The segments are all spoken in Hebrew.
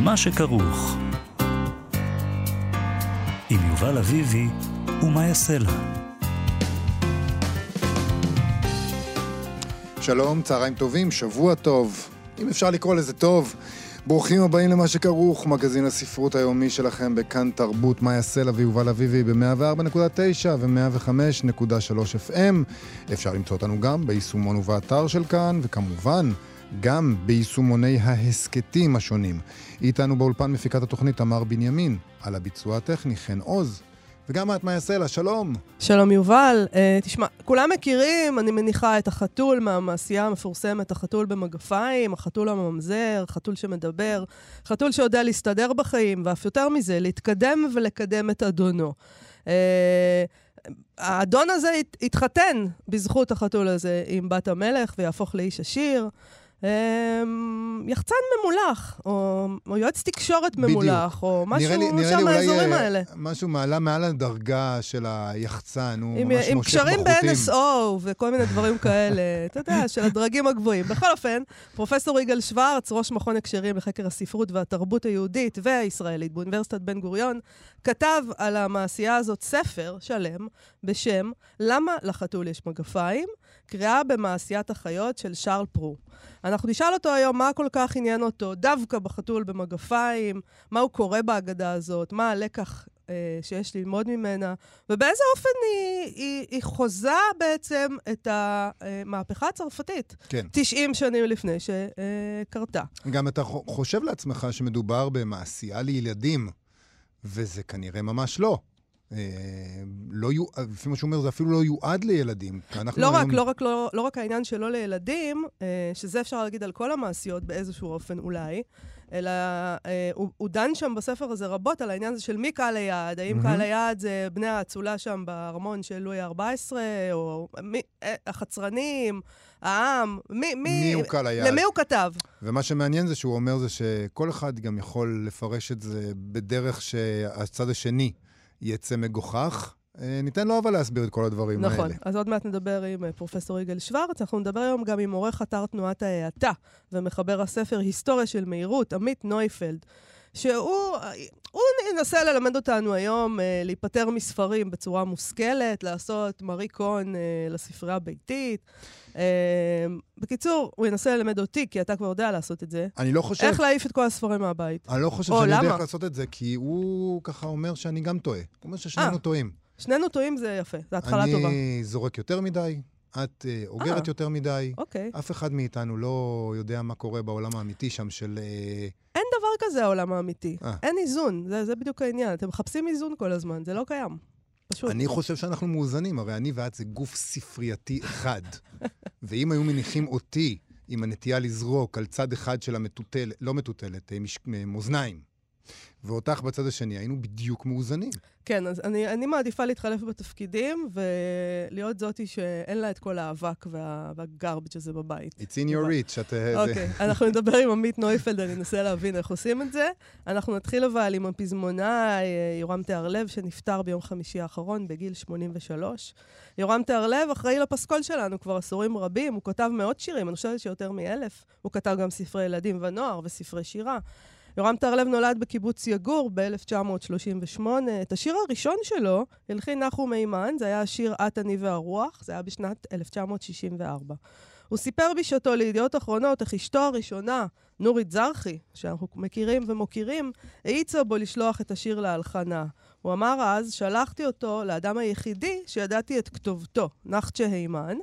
מה שכרוך. עם יובל אביבי ומה יעשה לה. שלום, צהריים טובים, שבוע טוב. אם אפשר לקרוא לזה טוב. ברוכים הבאים למה שכרוך, מגזין הספרות היומי שלכם בכאן תרבות, מאיה סלע ויובל אביבי ב-104.9 ו-105.3 FM. אפשר למצוא אותנו גם ביישומון ובאתר של כאן, וכמובן, גם ביישומוני ההסכתים השונים. איתנו באולפן מפיקת התוכנית תמר בנימין, על הביצוע הטכני חן עוז, וגם את, מאיה סלע, שלום. שלום יובל. Uh, תשמע, כולם מכירים, אני מניחה, את החתול מהמעשייה המפורסמת, החתול במגפיים, החתול הממזר, חתול שמדבר, חתול שיודע להסתדר בחיים, ואף יותר מזה, להתקדם ולקדם את אדונו. Uh, האדון הזה התחתן בזכות החתול הזה עם בת המלך ויהפוך לאיש עשיר. אמ, יחצן ממולח, או, או יועץ תקשורת ממולח, בדיוק. או משהו נראה לי, נראה שם מהאזורים אה, האלה. משהו מעלה מעל הדרגה של היחצן, הוא עם, ממש עם מושך בחוטים. עם קשרים ב-NSO וכל מיני דברים כאלה, אתה יודע, של הדרגים הגבוהים. בכל אופן, פרופסור יגאל שוורץ, ראש מכון הקשרים לחקר הספרות והתרבות היהודית והישראלית באוניברסיטת בן גוריון, כתב על המעשייה הזאת ספר שלם בשם "למה לחתול יש מגפיים?" קריאה במעשיית החיות של שרל פרו. אנחנו נשאל אותו היום מה כל כך עניין אותו דווקא בחתול במגפיים, מה הוא קורא בהגדה הזאת, מה הלקח אה, שיש ללמוד ממנה, ובאיזה אופן היא, היא, היא חוזה בעצם את המהפכה הצרפתית. כן. 90 שנים לפני שקרתה. גם אתה חושב לעצמך שמדובר במעשייה לילדים, וזה כנראה ממש לא. אה, לא יו... לפי מה שהוא אומר, זה אפילו לא יועד לילדים. לא, רק, היום... לא, רק, לא, לא רק העניין שלא לילדים, אה, שזה אפשר להגיד על כל המעשיות באיזשהו אופן אולי, אלא אה, הוא, הוא דן שם בספר הזה רבות על העניין הזה של מי קהל היעד, האם mm-hmm. קהל היעד זה בני האצולה שם בארמון של לואי ה-14, או מי, החצרנים, העם, מי, מי, מי הוא קהל היעד? למי הוא כתב? ומה שמעניין זה שהוא אומר זה שכל אחד גם יכול לפרש את זה בדרך שהצד השני יצא מגוחך. אה, ניתן לו אבל להסביר את כל הדברים נכון. האלה. נכון, אז עוד מעט נדבר עם אה, פרופ' יגאל שוורץ. אנחנו נדבר היום גם עם עורך אתר תנועת ההאטה ומחבר הספר היסטוריה של מהירות, עמית נויפלד, שהוא ינסה ללמד אותנו היום אה, להיפטר מספרים בצורה מושכלת, לעשות מארי קונדו אה, לספרייה הביתית. אה, בקיצור, הוא ינסה ללמד אותי, כי אתה כבר יודע לעשות את זה. אני לא חושב... איך להעיף את כל הספרים מהבית. אני לא חושב שאני? יודע איך לעשות את זה, כי הוא ככה אומר שאני גם טועה. הוא אומר ששנינו 아, טועים. שנינו טועים זה יפה, זו התחלה אני טובה. אני זורק יותר מדי, את uh, אוגרת 아, יותר מדי. אוקיי. אף אחד מאיתנו לא יודע מה קורה בעולם האמיתי שם של... Uh, אין דבר כזה העולם האמיתי. 아. אין איזון, זה, זה בדיוק העניין. אתם מחפשים איזון כל הזמן, זה לא קיים. פשוט. אני חושב שאנחנו מאוזנים, הרי אני ואת זה גוף ספרייתי אחד. ואם היו מניחים אותי עם הנטייה לזרוק על צד אחד של המטוטלת, לא מטוטלת, מש... מאזניים, ואותך בצד השני, היינו בדיוק מאוזנים. כן, אז אני, אני מעדיפה להתחלף בתפקידים ולהיות זאתי שאין לה את כל האבק וה, והגרבג' הזה בבית. It's in your reach. את... אוקיי, okay, אנחנו נדבר עם עמית נויפלד, אני אנסה להבין איך עושים את זה. אנחנו נתחיל אבל עם הפזמונאי אה, יורם תיארלב, שנפטר ביום חמישי האחרון בגיל 83. יורם תיארלב אחראי לפסקול שלנו כבר עשורים רבים, הוא כתב מאות שירים, אני חושבת שיותר מאלף. הוא כתב גם ספרי ילדים ונוער וספרי שירה. יורם טהרלב נולד בקיבוץ יגור ב-1938. את השיר הראשון שלו הלחין נחום היימן, זה היה השיר "את, אני והרוח", זה היה בשנת 1964. הוא סיפר בשעתו לידיעות אחרונות איך אשתו הראשונה, נורית זרחי, שאנחנו מכירים ומוקירים, האיצה בו לשלוח את השיר להלחנה. הוא אמר אז, שלחתי אותו לאדם היחידי שידעתי את כתובתו, נחצ'ה היימן.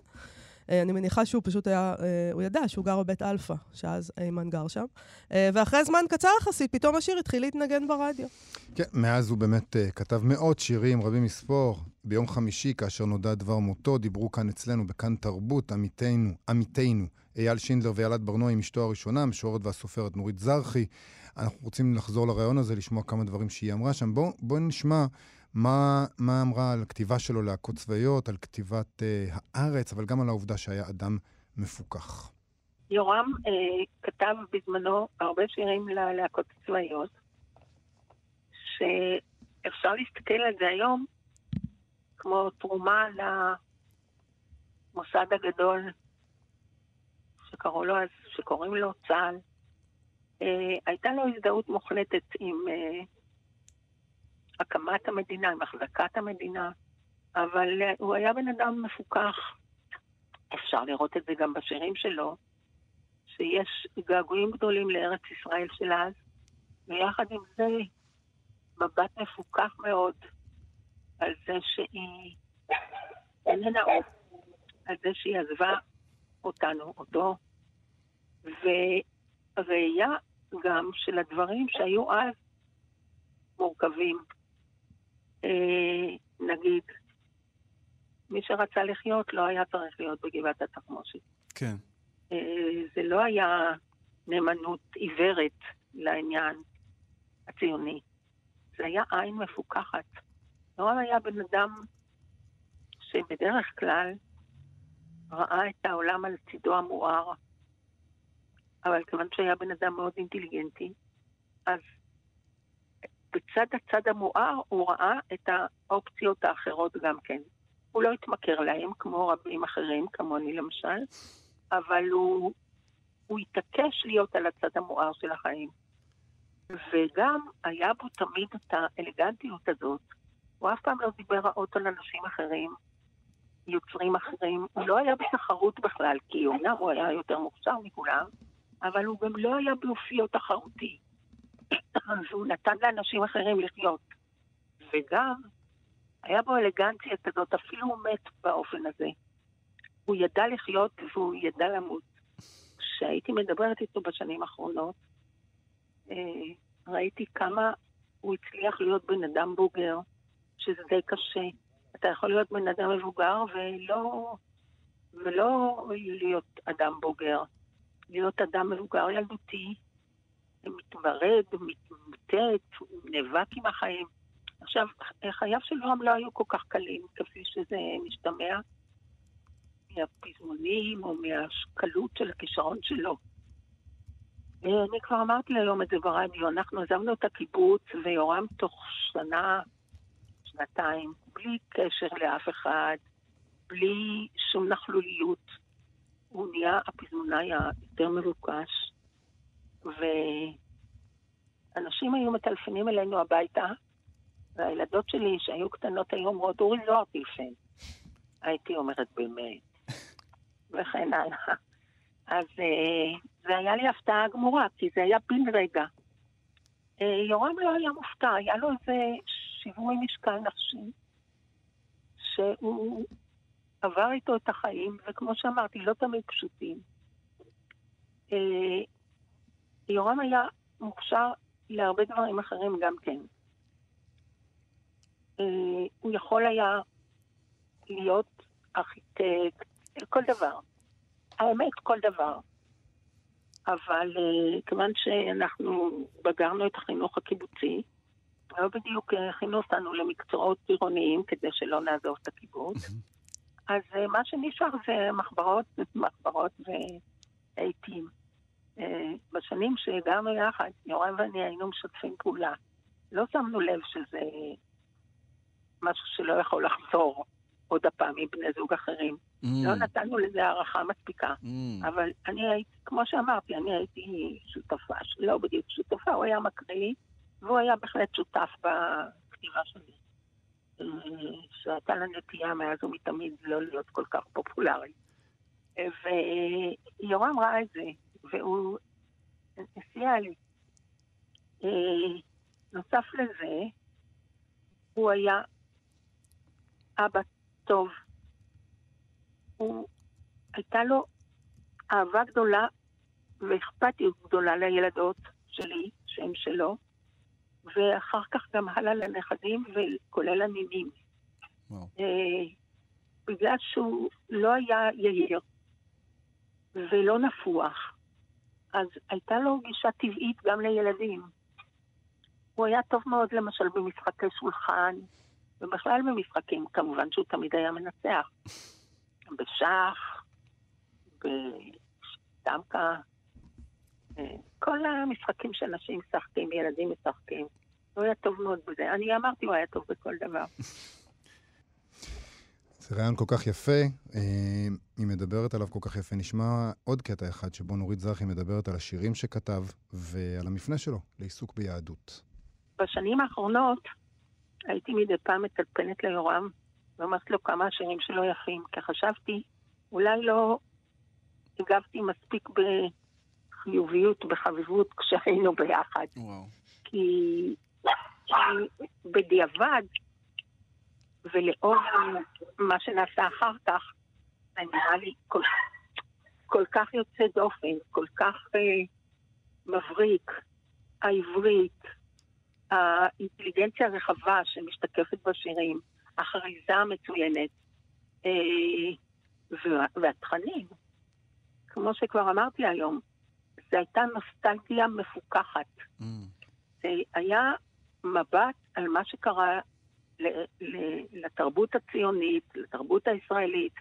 אה, אני מניחה שהוא פשוט היה, אה, הוא ידע שהוא גר בבית אלפא, שאז היימן גר שם. אה, ואחרי זמן קצר יחסית, פתאום השיר התחיל להתנגן ברדיו. כן, מאז הוא באמת כתב מאות שירים, רבים מספור. ביום חמישי, כאשר נודע דבר מותו, דיברו כאן אצלנו, בכאן תרבות, עמיתינו, עמיתינו, אייל שינדלר ואיילת ברנועי עם אשתו הראשונה, המשוררת והסופרת נורית זרחי. אנחנו רוצים לחזור לרעיון הזה, לשמוע כמה דברים שהיא אמרה שם. בואו בוא נשמע מה, מה אמרה על הכתיבה שלו להקות צבאיות, על כתיבת uh, הארץ, אבל גם על העובדה שהיה אדם מפוכח. יורם uh, כתב בזמנו הרבה שירים ללהקות צבאיות, שאפשר להסתכל על זה היום כמו תרומה למוסד הגדול שקראו לו אז, שקוראים לו צה"ל. אה, הייתה לו הזדהות מוחלטת עם אה, הקמת המדינה, עם החזקת המדינה, אבל אה, הוא היה בן אדם מפוכח. אפשר לראות את זה גם בשירים שלו, שיש געגועים גדולים לארץ ישראל של אז, ויחד עם זה מבט מפוכח מאוד על זה שהיא איננה עוד, על זה שהיא עזבה אותנו, אותו, וראייה גם של הדברים שהיו אז מורכבים. אה, נגיד, מי שרצה לחיות לא היה צריך להיות בגבעת התחמושת. כן. אה, זה לא היה נאמנות עיוורת לעניין הציוני. זה היה עין מפוכחת. נורם היה בן אדם שבדרך כלל ראה את העולם על צידו המואר, אבל כיוון שהיה בן אדם מאוד אינטליגנטי, אז בצד הצד המואר הוא ראה את האופציות האחרות גם כן. הוא לא התמכר להם, כמו רבים אחרים, כמוני למשל, אבל הוא, הוא התעקש להיות על הצד המואר של החיים. וגם היה בו תמיד את האלגנטיות הזאת. הוא אף פעם לא דיבר רעות על אנשים אחרים, יוצרים אחרים. הוא לא היה בתחרות בכלל, כי אומנם הוא היה יותר מוכשר מכולם, אבל הוא גם לא היה באופיו תחרותי. והוא נתן לאנשים אחרים לחיות. וגם היה בו אלגנציה כזאת, אפילו הוא מת באופן הזה. הוא ידע לחיות והוא ידע למות. כשהייתי מדברת איתו בשנים האחרונות, אה, ראיתי כמה הוא הצליח להיות בן אדם בוגר, שזה די קשה. אתה יכול להיות בן אדם מבוגר ולא, ולא להיות אדם בוגר. להיות אדם מבוגר ילדותי, מתמרד, מתמוטט, נאבק עם החיים. עכשיו, חייו של נועם לא היו כל כך קלים, כפי שזה משתמע מהפזמונים או מהקלות של הכישרון שלו. אני כבר אמרתי היום את זה ברדיו, אנחנו עזבנו את הקיבוץ ויורם תוך שנה, שנתיים, בלי קשר לאף אחד, בלי שום נכלוליות. הוא נהיה הפזמונאי היותר מבוקש, ואנשים היו מטלפנים אלינו הביתה, והילדות שלי שהיו קטנות היו אומרות, אורי זוהר טלפן. הייתי אומרת באמת, וכן הלאה. אז אה, זה היה לי הפתעה גמורה, כי זה היה בן רגע. אה, יורם לא היה מופתע, היה לו איזה שיווי משקל נפשי, שהוא עבר איתו את החיים, וכמו שאמרתי, לא תמיד פשוטים. אה, יורם היה מוכשר להרבה דברים אחרים גם כן. הוא יכול היה להיות ארכיטקט, כל דבר. האמת, כל דבר. אבל uh, כיוון שאנחנו בגרנו את החינוך הקיבוצי, לא בדיוק הכינו אותנו למקצועות עירוניים כדי שלא נעזוב את הקיבוץ. אז מה שנשאר זה מחברות, מחברות ועטים. Uh, בשנים שהגענו יחד, יורם ואני היינו משתפים פעולה. לא שמנו לב שזה משהו שלא יכול לחזור עוד הפעם עם בני זוג אחרים. Mm. לא נתנו לזה הערכה מספיקה. Mm. אבל אני הייתי, כמו שאמרתי, אני הייתי שותפה, לא בדיוק שותפה, הוא היה מקריא, והוא היה בהחלט שותף בכתיבה שלי. אה, שהייתה לה נטייה מאז ומתמיד לא להיות כל כך פופולרי. ויורם ראה את זה, והוא הסייע לי. אה, נוסף לזה, הוא היה אבא טוב. הוא, הייתה לו אהבה גדולה ואכפתיות גדולה לילדות שלי, שם שלו, ואחר כך גם הלאה לנכדים וכולל הנינים. אה, בגלל שהוא לא היה יהיר ולא נפוח, אז הייתה לו גישה טבעית גם לילדים. הוא היה טוב מאוד למשל במשחקי שולחן, ובכלל במשחקים, כמובן שהוא תמיד היה מנצח. בשח, בדמקה, אה, כל המשחקים שאנשים משחקים, ילדים משחקים. הוא היה טוב מאוד בזה. אני אמרתי, הוא היה טוב בכל דבר. זה רעיון כל כך יפה, אה, היא מדברת עליו כל כך יפה. נשמע עוד קטע אחד שבו נורית זרחי מדברת על השירים שכתב ועל המפנה שלו לעיסוק ביהדות. בשנים האחרונות הייתי מדי פעם מטלפנת ליורם ואומרת לו כמה השירים שלו יפים, כי חשבתי, אולי לא הגבתי מספיק בחיוביות, בחביבות, כשהיינו ביחד. וואו. כי כי בדיעבד, ולאור מה שנעשה אחר כך, זה נראה לי כל, כל כך יוצא דופן, כל כך אה, מבריק, העברית, האינטליגנציה הרחבה שמשתקפת בשירים, החריזה המצוינת, אה, וה, והתכנים, כמו שכבר אמרתי היום, זו הייתה נוסטלגיה מפוכחת. Mm. זה היה מבט על מה שקרה לתרבות הציונית, לתרבות הישראלית,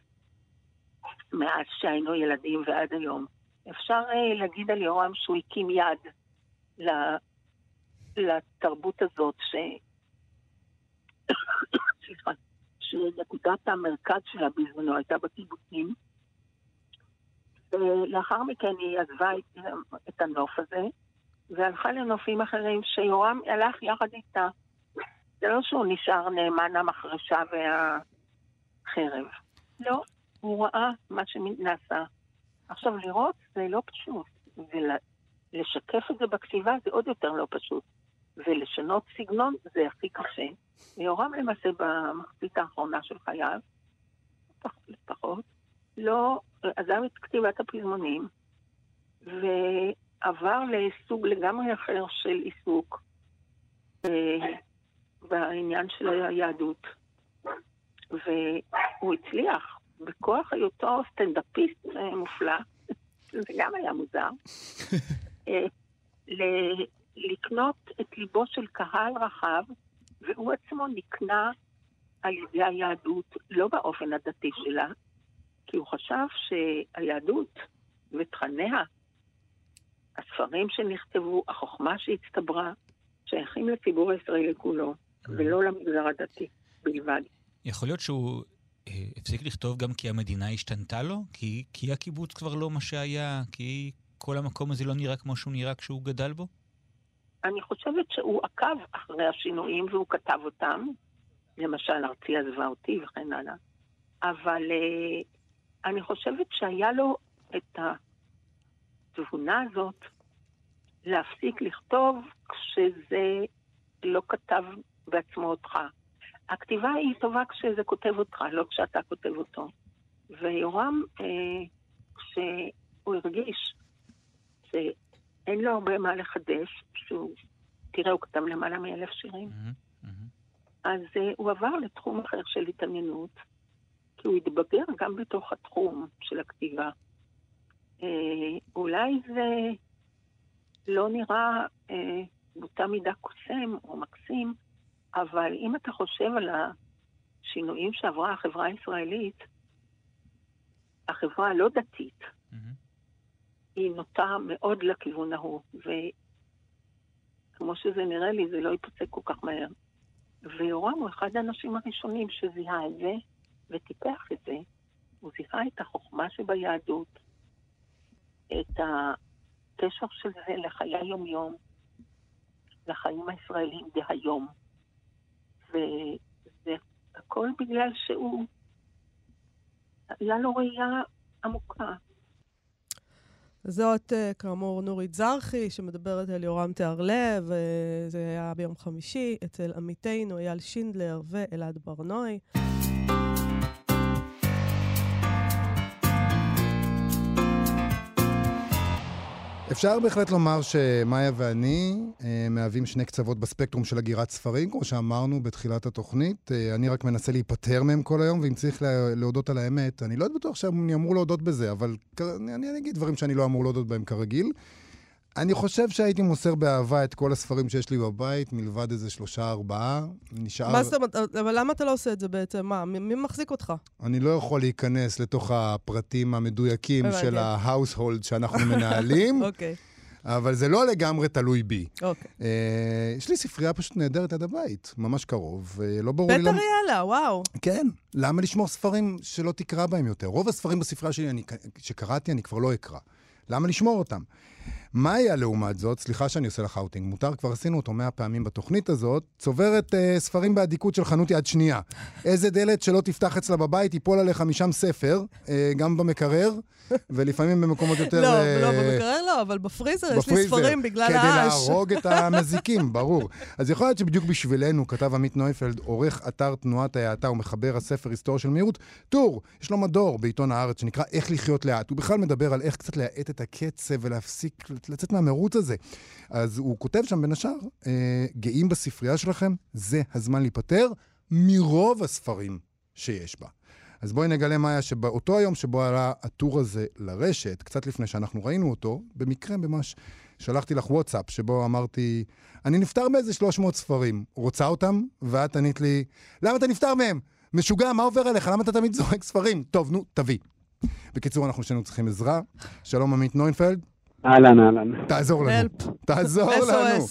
מאז שהיינו ילדים ועד היום. אפשר uh, להגיד על יורם שהוא הקים יד לתרבות הזאת, ש... שנקודת המרכז שלה בזמנו הייתה בקיבוצים. ולאחר מכן היא עזבה את הנוף הזה, והלכה לנופים אחרים שיורם הלך יחד איתה. זה לא שהוא נשאר נאמן למחרשה והחרב. לא, הוא ראה מה שנעשה. עכשיו, לראות זה לא פשוט, ולשקף את זה בכתיבה זה עוד יותר לא פשוט. ולשנות סגנון זה הכי קשה. ויורם למעשה במחצית האחרונה של חייו, לפחות, לא עזב את כתיבת הפזמונים, ועבר לסוג לגמרי אחר של עיסוק בעניין של היהדות. והוא הצליח, בכוח היותו סטנדאפיסט אה, מופלא, זה גם היה מוזר, אה, לקנות את ליבו של קהל רחב, והוא עצמו נקנה על ידי היהדות, לא באופן הדתי שלה, כי הוא חשב שהיהדות ותכניה, הספרים שנכתבו, החוכמה שהצטברה, שייכים לציבור הישראלי כולו, ולא למגזר הדתי בלבד. יכול להיות שהוא אה, הפסיק לכתוב גם כי המדינה השתנתה לו? כי, כי הקיבוץ כבר לא מה שהיה? כי כל המקום הזה לא נראה כמו שהוא נראה כשהוא גדל בו? אני חושבת שהוא עקב אחרי השינויים והוא כתב אותם. למשל, ארצי עזבה אותי וכן הלאה. אבל uh, אני חושבת שהיה לו את התבונה הזאת להפסיק לכתוב כשזה לא כתב בעצמו אותך. הכתיבה היא טובה כשזה כותב אותך, לא כשאתה כותב אותו. ויורם, אה, כשהוא הרגיש שאין לו הרבה מה לחדש, שהוא, תראה, הוא כתב למעלה מאלף שירים, Mm-hmm. אז אה, הוא עבר לתחום אחר של התעניינות, כי הוא התבגר גם בתוך התחום של הכתיבה. אה, אולי זה לא נראה אה, באותה מידה קוסם או מקסים, אבל אם אתה חושב על השינויים שעברה החברה הישראלית, החברה הלא דתית, Mm-hmm. היא נוטה מאוד לכיוון ההוא, וכמו שזה נראה לי, זה לא ייפסק כל כך מהר. ויורם הוא אחד האנשים הראשונים שזיהה את זה וטיפח את זה. הוא זיהה את החוכמה שביהדות, את הקשר של זה לחיי היום-יום, לחיים הישראלים דהיום. וזה הכל בגלל שהוא, היה לו ראייה עמוקה. זאת, אה, כאמור, נורית זרחי, שמדברת על יורם תיארלב, אה, זה היה ביום חמישי, אצל עמיתנו אייל שינדלר ואלעד ברנועי. אפשר בהחלט לומר שמאיה ואני אה, מהווים שני קצוות בספקטרום של הגירת ספרים, כמו שאמרנו בתחילת התוכנית. אה, אני רק מנסה להיפטר מהם כל היום, ואם צריך לה, להודות על האמת, אני לא בטוח שאני אמור להודות בזה, אבל אני, אני אגיד דברים שאני לא אמור להודות בהם כרגיל. אני חושב שהייתי מוסר באהבה את כל הספרים שיש לי בבית, מלבד איזה שלושה, ארבעה. נשאר... מה זאת אומרת? אבל למה אתה לא עושה את זה בעצם? מה, מי מחזיק אותך? אני לא יכול להיכנס לתוך הפרטים המדויקים. של ה-household שאנחנו מנהלים. אוקיי. אבל זה לא לגמרי תלוי בי. אוקיי. אה, יש לי ספרייה פשוט נהדרת ליד הבית, ממש קרוב, ולא ברור לי למה... אריאלה, וואו. כן, למה לשמור ספרים שלא תקרא בהם יותר? רוב הספרים בספרייה שלי אני, שקראתי, אני כבר לא אקרא. למה לשמור אותם? מה היה לעומת זאת, סליחה שאני עושה לך אאוטינג, מותר, כבר עשינו אותו מאה פעמים בתוכנית הזאת, צוברת אה, ספרים באדיקות של חנות יד שנייה. איזה דלת שלא תפתח אצלה בבית, ייפול עליך משם ספר, אה, גם במקרר, ולפעמים במקומות יותר... לא, אה, לא, במקרר לא, אבל בפריזר יש לי בפריזר, ספרים בגלל כדי האש. להרוג את המזיקים, ברור. אז יכול להיות שבדיוק בשבילנו, כתב עמית נויפלד, עורך אתר תנועת ההאטה ומחבר הספר היסטוריה של מהירות, טור, יש לו מדור בעיתון הארץ שנקרא איך לחיות לאט. הוא בכלל מדבר על איך קצת להאט את הקצב ולהפסיק, לצאת מהמרוץ הזה. אז הוא כותב שם בין השאר, אה, גאים בספרייה שלכם, זה הזמן להיפטר מרוב הספרים שיש בה. אז בואי נגלה, מאיה, שבאותו היום שבו עלה הטור הזה לרשת, קצת לפני שאנחנו ראינו אותו, במקרה ממש שלחתי לך וואטסאפ, שבו אמרתי, אני נפטר באיזה 300 ספרים, רוצה אותם? ואת ענית לי, למה אתה נפטר מהם? משוגע, מה עובר עליך? למה אתה תמיד זורק ספרים? טוב, נו, תביא. בקיצור, אנחנו שנינו צריכים עזרה. שלום, עמית נוינפלד, אהלן, אהלן. תעזור לנו. תעזור לנו.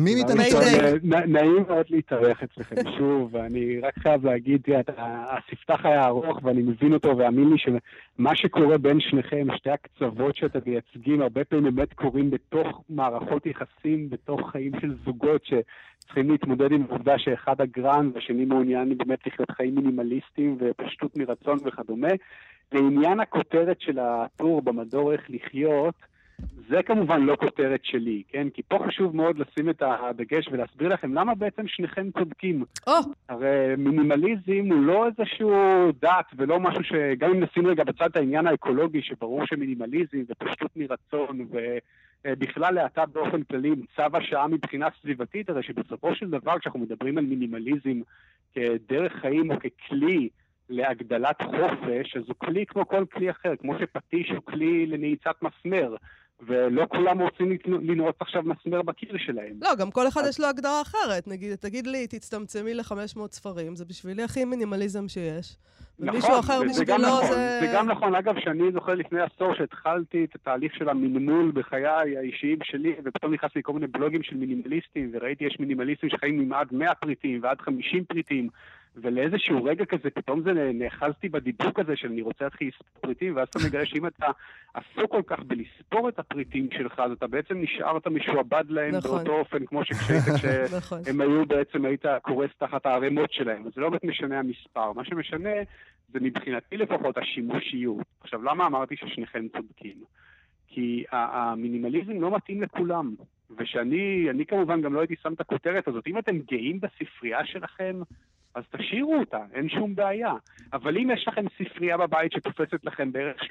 מי מאיתנו. צריך? נעים מאוד להתארח אצלכם שוב, ואני רק חייב להגיד, הספתח היה ארוך ואני מבין אותו, והאמין לי שמה שקורה בין שניכם, שתי הקצוות שאתם מייצגים, הרבה פעמים באמת קורים בתוך מערכות יחסים, בתוך חיים של זוגות שצריכים להתמודד עם העובדה שאחד אגרן והשני מעוניין באמת לחיות חיים מינימליסטיים ופשטות מרצון וכדומה. לעניין הכותרת של הטור במדור איך לחיות, זה כמובן לא כותרת שלי, כן? כי פה חשוב מאוד לשים את הדגש ולהסביר לכם למה בעצם שניכם צודקים. או, הרי מינימליזם הוא לא איזשהו דת ולא משהו שגם אם נשים רגע בצד את העניין האקולוגי, שברור שמינימליזם ופשטות מרצון ובכלל להאטה באופן כללי עם צו השעה מבחינה סביבתית, הרי שבסופו של דבר כשאנחנו מדברים על מינימליזם כדרך חיים או ככלי להגדלת חופש, אז הוא כלי כמו כל כלי אחר, כמו שפטיש הוא כלי לנעיצת מסמר. ולא כולם רוצים לנעוץ עכשיו מסמר בקיר שלהם. לא, גם כל אחד יש לו הגדרה אחרת. נגיד, תגיד לי, תצטמצמי ל-500 ספרים, זה בשבילי הכי מינימליזם שיש. ומישהו אחר נכון, זה- בשבילו נכון, זה... זה גם נכון. אגב, שאני זוכר לפני עשור שהתחלתי את התהליך של המנמול בחיי האישיים שלי, ופתאום נכנסתי לכל מיני בלוגים של מינימליסטים, וראיתי יש מינימליסטים שחיים עם עד 100 פריטים ועד 50 פריטים, ולאיזשהו רגע כזה, פתאום זה נאחזתי בדיבוק הזה של אני רוצה להתחיל לספור פריטים, ואז אתה מגלה שאם אתה עסוק כל כך בלספור את הפריטים שלך, אז אתה בעצם נשארת משועבד להם נכון. באותו אופן כמו שכשהיית כש... נכון. היו בעצם, היית קורס תחת הערימות שלהם. אז זה לא באמת משנה המספר. מה שמשנה זה מבחינתי לפחות השימושיות. עכשיו, למה אמרתי ששניכם צודקים? כי המינימליזם לא מתאים לכולם. ושאני, אני כמובן גם לא הייתי שם את הכותרת הזאת. אם אתם גאים בספרייה שלכם, אז תשאירו אותה, אין שום בעיה. אבל אם יש לכם ספרייה בבית שתופסת לכם בערך 30%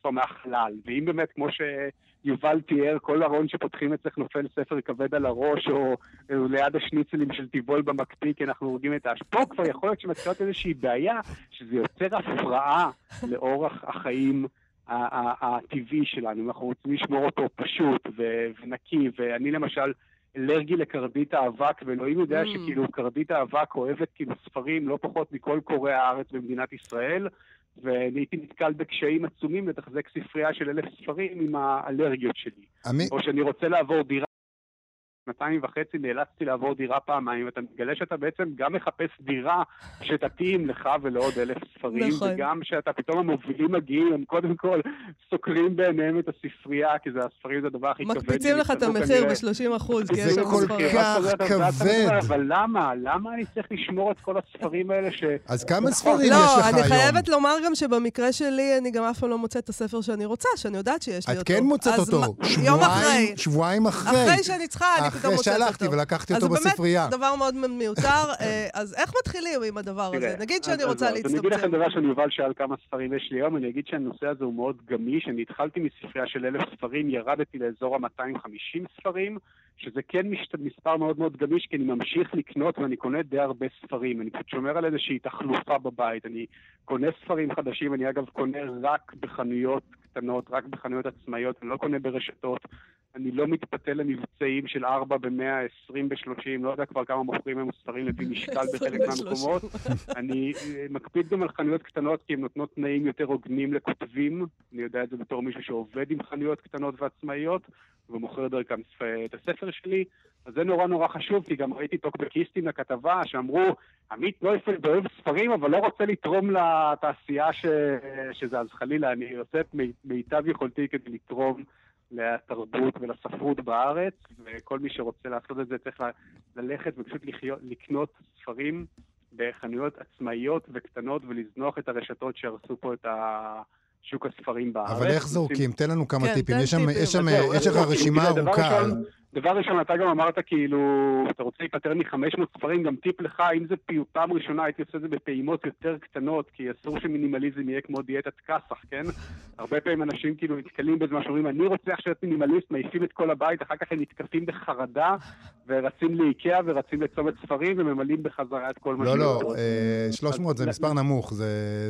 כבר מהחלל, ואם באמת, כמו שיובל תיאר, כל ארון שפותחים אצלך נופל ספר כבד על הראש, או, או ליד השניצלים של טיבול במקפיא, כי אנחנו הורגים את האש. פה כבר יכול להיות שמתחילות איזושהי בעיה, שזה יוצר הפרעה לאורח החיים הטבעי שלנו. אנחנו רוצים לשמור אותו פשוט ונקי, ואני למשל... אלרגי לקרדית האבק, ואלוהים יודע Mm. שכאילו קרדית האבק אוהבת כאילו ספרים לא פחות מכל קוראי הארץ במדינת ישראל, והייתי נתקל בקשיים עצומים לתחזק ספרייה של אלף ספרים עם האלרגיות שלי. עמי- או שאני רוצה לעבור דירה, שנתיים וחצי נאלצתי לעבור דירה פעמיים, ואתה מגלה שאתה בעצם גם מחפש דירה שתתאים לך ולעוד אלף ספרים, נכון. וגם שאתה פתאום המובילים מגיעים, הם קודם כל סוקרים בעיניהם את הספרייה, כי זה הספרים זה הדבר הכי כבד. מקפיצים לך את המחיר כנראה. ב-30 אחוז, כי יש שם כל ספרים. כך כבד. אבל למה? למה אני צריך לשמור את כל הספרים האלה ש... אז כמה נכון. ספרים יש לא, לך אני היום? חייבת לומר גם שבמקרה שלי, אני גם אף פעם לא מוצאת את הספר שאני רוצה, שאני יודעת שיש לי את אותו. כן מוצאת אותו. יום אחרי. שבועיים אחרי. אחרי שאני צריכה, אני פתאום מוצאת אותו. אחרי שהלכתי ולקחתי אותו אז זה בספרייה. באמת דבר מאוד מיותר. אה, אז איך מתחילים עם הדבר הזה? נגיד אז- שאני אז רוצה אז אני אגיד לכם להצטמצם. דבר שאני יובל שאל כמה ספרים יש לי היום, אני אגיד שהנושא הזה הוא מאוד גמיש, אני התחלתי מספרייה של אלף ספרים, ירדתי לאזור ה-250 ספרים, שזה כן מספר מאוד מאוד גמיש, כי אני ממשיך לקנות ואני קונה די הרבה ספרים. אני פשוט שומר על איזושהי תחלופה בבית. אני קונה ספרים חדשים, אני אגב קונה רק בחנויות קטנות, רק בחנויות עצמאיות, אני לא קונה ברשתות. אני לא מתפתה למבצעים של 4 ב-100, 20 ב-30, לא יודע כבר כמה מוכרים היום ספרים לפי משקל בחלק מהמקומות. אני אה, מקפיד גם על חנויות קטנות, כי הן נותנות תנאים יותר הוגנים לכותבים. אני יודע את זה בתור מישהו שעובד עם חנויות קטנות ועצמאיות, ומוכר דרכם את הספר שלי. אז זה נורא נורא חשוב, כי גם ראיתי טוקבקיסטים לכתבה שאמרו, עמית נויפלד אוהב ספרים, אבל לא רוצה לתרום לתעשייה ש... שזה, אז חלילה, אני עושה את מיטב יכולתי כדי לתרום לתרבות ולספרות בארץ, וכל מי שרוצה לעשות את זה צריך ללכת ופשוט לחיות, לקנות ספרים בחנויות עצמאיות וקטנות ולזנוח את הרשתות שהרסו פה את ה... שוק הספרים בארץ. אבל איך זורקים? תן לנו כמה טיפים. יש לך רשימה ארוכה. דבר ראשון, אתה גם אמרת כאילו, אתה רוצה להיפטר מ-500 ספרים, גם טיפ לך, אם זה פעם ראשונה, הייתי עושה את זה בפעימות יותר קטנות, כי אסור שמינימליזם יהיה כמו דיאטת כסח, כן? הרבה פעמים אנשים כאילו נתקלים בזה, מה שאומרים, אני רוצה עכשיו להיות מינימליסט, מעיפים את כל הבית, אחר כך הם נתקפים בחרדה, ורצים לאיקאה, ורצים לצומת ספרים, וממלאים בחזרה את כל מה לא, לא, 300 אה, זה מספר נמוך,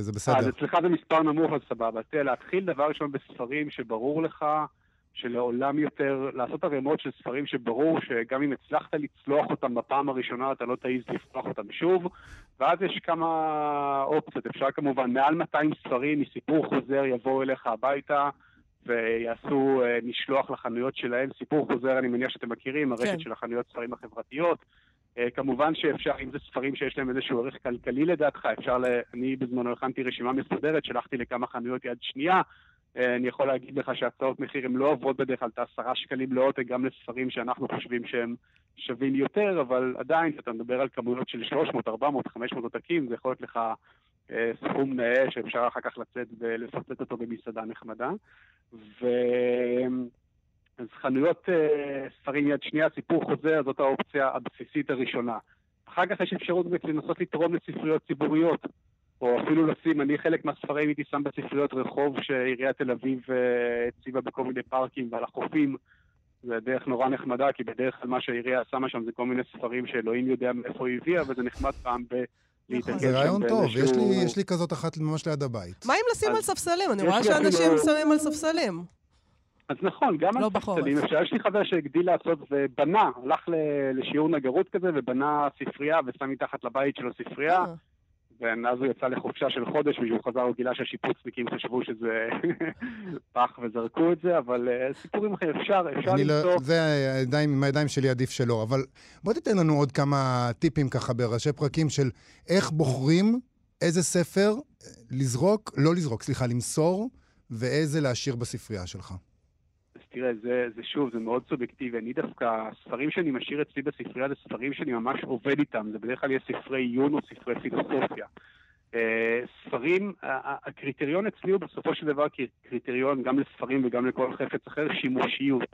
זה בסדר. אז אצלך זה מספר נמוך, אז סבבה. תראה, להתחיל דבר ראשון בספרים שברור לך, שלעולם יותר, לעשות ערימות של ספרים שברור שגם אם הצלחת לצלוח אותם בפעם הראשונה, אתה לא תעיז לפתוח אותם שוב. ואז יש כמה אופציות. אפשר כמובן, מעל 200 ספרים מסיפור חוזר יבואו אליך הביתה. ויעשו uh, משלוח לחנויות שלהם. סיפור חוזר, אני מניח שאתם מכירים, הרשת כן. של החנויות ספרים החברתיות. Uh, כמובן שאפשר, אם זה ספרים שיש להם איזשהו ערך כלכלי לדעתך, אפשר ל... אני בזמנו הכנתי רשימה מסודרת, שלחתי לכמה חנויות יד שנייה, אה, אני יכול להגיד לך שהצעות מחיר הן לא עוברות בדרך כלל את העשרה שקלים לעותק גם לספרים שאנחנו חושבים שהם שווים יותר, אבל עדיין כשאתה מדבר על כמויות של 300, 400, 500 עותקים, זה יכול להיות לך אה, סכום נאה שאפשר אחר כך לצאת ולפצט אותו במסעדה נחמדה. ו... אז חנויות אה, ספרים יד שנייה, סיפור חוזר, זאת האופציה הבסיסית הראשונה. אחר כך יש אפשרות לנסות לתרום לספריות ציבוריות. או אפילו לשים, אני חלק מהספרים הייתי שם בספריות רחוב שעיריית תל אביב אה, הציבה בכל מיני פארקים ועל החופים. זה דרך נורא נחמדה, כי בדרך כלל מה שהעירייה שמה שם זה כל מיני ספרים שאלוהים יודע מאיפה היא הביאה, וזה נחמד פעם ב... נכון. זה רעיון טוב, יש לי, יש לי כזאת אחת ממש ליד הבית. מה אם לשים על ספסלים? אני רואה שאנשים שמים על ספסלים. אז נכון, גם לא על ספסלים. אפשר, יש לי חבר שהגדיל לעשות ובנה, הלך לשיעור נגרות כזה ובנה ספרייה ושם מתחת לבית שלו ספרייה. אה. ואז הוא יצא לחופשה של חודש, וכשהוא חזר הוא גילה שהשיפוצניקים חשבו שזה פח וזרקו את זה, אבל uh, סיפורים אחרים, אפשר, אפשר לא- למצוא... לא, זה הידיים, עם הידיים שלי עדיף שלא, אבל בוא תיתן לנו עוד כמה טיפים ככה בראשי פרקים של איך בוחרים איזה ספר אה, לזרוק, לא לזרוק, סליחה, למסור, ואיזה להשאיר בספרייה שלך. תראה, זה, זה שוב, זה מאוד סובייקטיבי. אני דווקא, הספרים שאני משאיר אצלי בספרייה זה ספרים שאני ממש עובד איתם. זה בדרך כלל יהיה ספרי עיון או ספרי פילוסופיה. Uh, ספרים, הקריטריון אצלי הוא בסופו של דבר קריטריון גם לספרים וגם לכל חפץ אחר, שימושיות.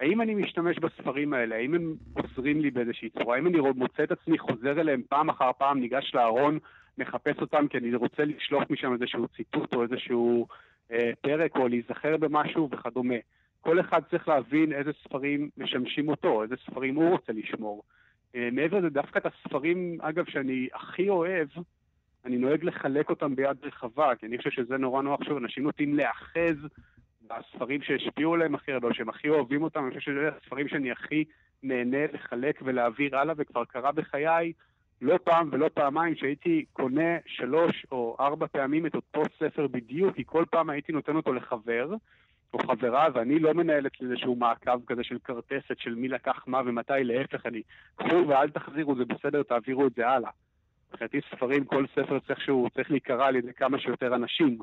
האם אני משתמש בספרים האלה? האם הם עוזרים לי באיזושהי צורה? האם אני מוצא את עצמי חוזר אליהם פעם אחר פעם, ניגש לארון, מחפש אותם כי אני רוצה לשלוף משם איזשהו ציטוט או איזשהו uh, פרק או להיזכר במשהו וכדומה. כל אחד צריך להבין איזה ספרים משמשים אותו, איזה ספרים הוא רוצה לשמור. אה, מעבר לזה, דווקא את הספרים, אגב, שאני הכי אוהב, אני נוהג לחלק אותם ביד רחבה, כי אני חושב שזה נורא נורא חשוב. אנשים נוטים להאחז בספרים שהשפיעו עליהם הכי הרבה, שהם הכי אוהבים אותם, אני חושב שזה הספרים שאני הכי נהנה לחלק ולהעביר הלאה, וכבר קרה בחיי לא פעם ולא פעמיים שהייתי קונה שלוש או ארבע פעמים את אותו ספר בדיוק, כי כל פעם הייתי נותן אותו לחבר, או חברה, ואני לא מנהלת איזשהו מעקב כזה של כרטסת של מי לקח מה ומתי, להפך, אני, קחו ואל תחזירו, זה בסדר, תעבירו את זה הלאה. מבחינתי ספרים, כל ספר צריך שהוא צריך להיקרא על ידי כמה שיותר אנשים.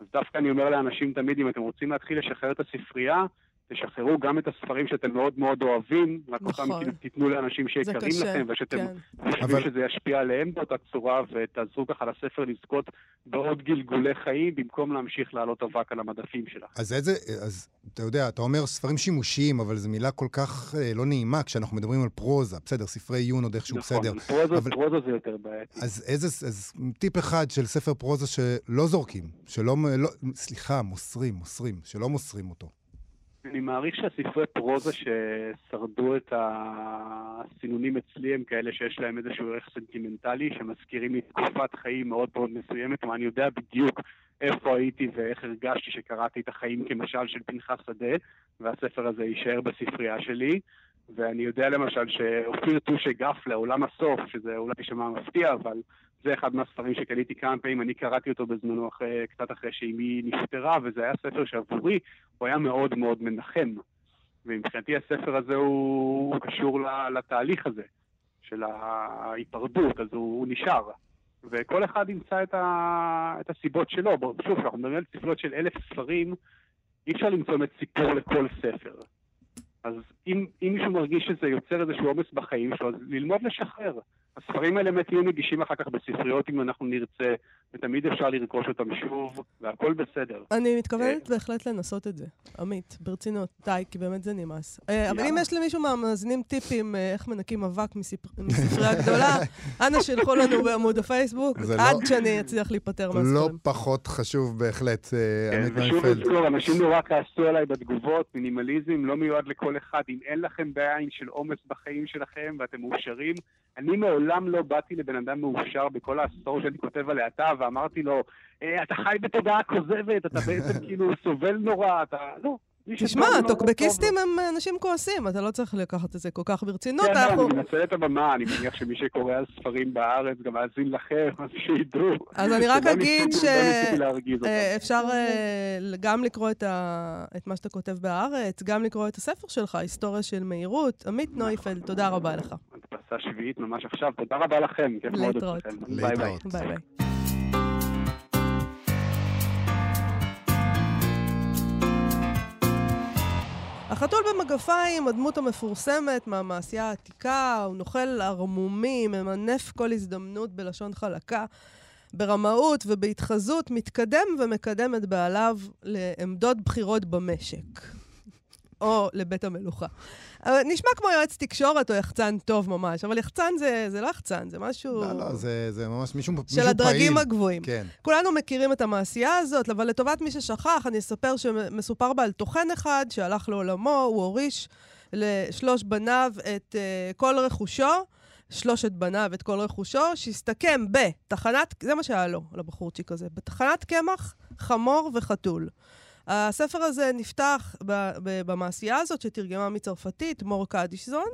אז דווקא אני אומר לאנשים תמיד, אם אתם רוצים להתחיל לשחרר את הספרייה, תשחררו גם את הספרים שאתם מאוד מאוד אוהבים, רק נכון. אותם תיתנו לאנשים שיקרים לכם, ושאתם כן. חושבים אבל... שזה ישפיע עליהם באותה צורה, ותעזרו ככה לספר לזכות בעוד גלגולי חיים, במקום להמשיך לעלות אבק על המדפים שלה. אז איזה, אז אתה יודע, אתה אומר ספרים שימושיים, אבל זו מילה כל כך אה, לא נעימה כשאנחנו מדברים על פרוזה, בסדר, ספרי עיון עוד איכשהו נכון, בסדר. נכון, פרוזה, אבל... פרוזה זה יותר בעייתי. אז איזה, אז טיפ אחד של ספר פרוזה שלא זורקים, שלא, לא, סליחה, מוסרים, מוסרים, שלא מוסרים אותו. אני מעריך שהספרי פרוזה ששרדו את הסינונים אצלי הם כאלה שיש להם איזשהו ערך סנטימנטלי, שמזכירים לי תקופת חיים מאוד מאוד מסוימת, ואני יודע בדיוק איפה הייתי ואיך הרגשתי שקראתי את החיים כמשל של פנחס שדה, והספר הזה יישאר בספרייה שלי. ואני יודע למשל שאופיר טושי גף לעולם הסוף, שזה אולי יישמע מפתיע, אבל זה אחד מהספרים שקניתי כמה פעמים, אני קראתי אותו בזמנו אחרי, קצת אחרי שאימי נפטרה, וזה היה ספר שעבורי הוא היה מאוד מאוד מנחם. ומבחינתי הספר הזה הוא, הוא קשור לתהליך הזה של ההיפרדות, אז הוא, הוא נשאר. וכל אחד ימצא את, ה, את הסיבות שלו. שוב, כשאנחנו מדברים על ספרות של אלף ספרים, אי אפשר למצוא באמת סיפור לכל ספר. אז אם, אם מישהו מרגיש שזה יוצר איזשהו עומס בחיים שלו, אז ללמוד לשחרר. הספרים האלה באמת יהיו נגישים אחר כך בספריות אם אנחנו נרצה, ותמיד אפשר לרכוש אותם שוב, והכל בסדר. אני מתכוונת בהחלט לנסות את זה, עמית, ברצינות, די, כי באמת זה נמאס. אה, אבל אם יש למישהו מהמאזינים טיפים אה, איך מנקים אבק מספרייה גדולה, אנא שילחו לנו בעמוד הפייסבוק, עד לא- שאני אצליח להיפטר לא מהספרים. פחות חשוב בהחלט, אה, כן, עמית ושוב מיינפלד. לזכור, אנשים נורא כעסו עליי בתגובות, מינימליזם לא מיועד לכל אחד. אם אין לכם בעין של עומס בחיים שלכם ואתם מאושרים, אני מעולם לא באתי לבן אדם מאושר בכל העשור שאני כותב על האטה, ואמרתי לו, "אה, אתה חי בתודעה כוזבת, אתה בעצם כאילו סובל נורא, אתה... לא. תשמע, שטוב לו, טוקבקיסטים טוב הם אנשים כועסים, אתה לא צריך לקחת את זה כל כך. ברצינות. כן, אנחנו- אני מנצל את הבמה, אני מניח שמי שקורא על ספרים בארץ גם מאזין לכם, אז שידעו. אז אני רק אגיד ניסיתי- ש- לא. אה, אפשר אה, גם לקרוא את, מה שאתה כותב בהארץ, גם לקרוא את הספר שלך, היסטוריה של מהירות. עמית נויפלד, תודה רבה לך. הדפסה שביעית ממש עכשיו, תודה רבה לכם, כיף מאוד. אצלכם. להתראות. ביי ביי. החתול במגפיים, הדמות המפורסמת מהמעשייה העתיקה, הוא נוכל ערמומי, ממנף כל הזדמנות בלשון חלקה. ברמאות ובהתחזות מתקדם ומקדם את בעליו לעמדות בכירות במשק. או לבית המלוכה. נשמע כמו יועץ תקשורת או יחצן טוב ממש, אבל יחצן זה, זה לא יחצן, זה משהו לא, לא, זה זה ממש מישהו מישהו של פעיל. הדרגים הגבוהים. כן. כולנו מכירים את המעשייה הזאת, אבל לטובת מי ששכח, אני אספר שמסופר בה על טוחן אחד שהלך לעולמו, הוא הוריש לשלוש בניו את uh, כל רכושו, שלושת בניו את כל רכושו, שהסתכם בתחנת, זה מה שהיה לו, לבחורצ'יק הזה, בתחנת קמח, חמור וחתול. הספר הזה נפתח במעשייה הזאת, שתרגמה מצרפתית, מור קדישזון.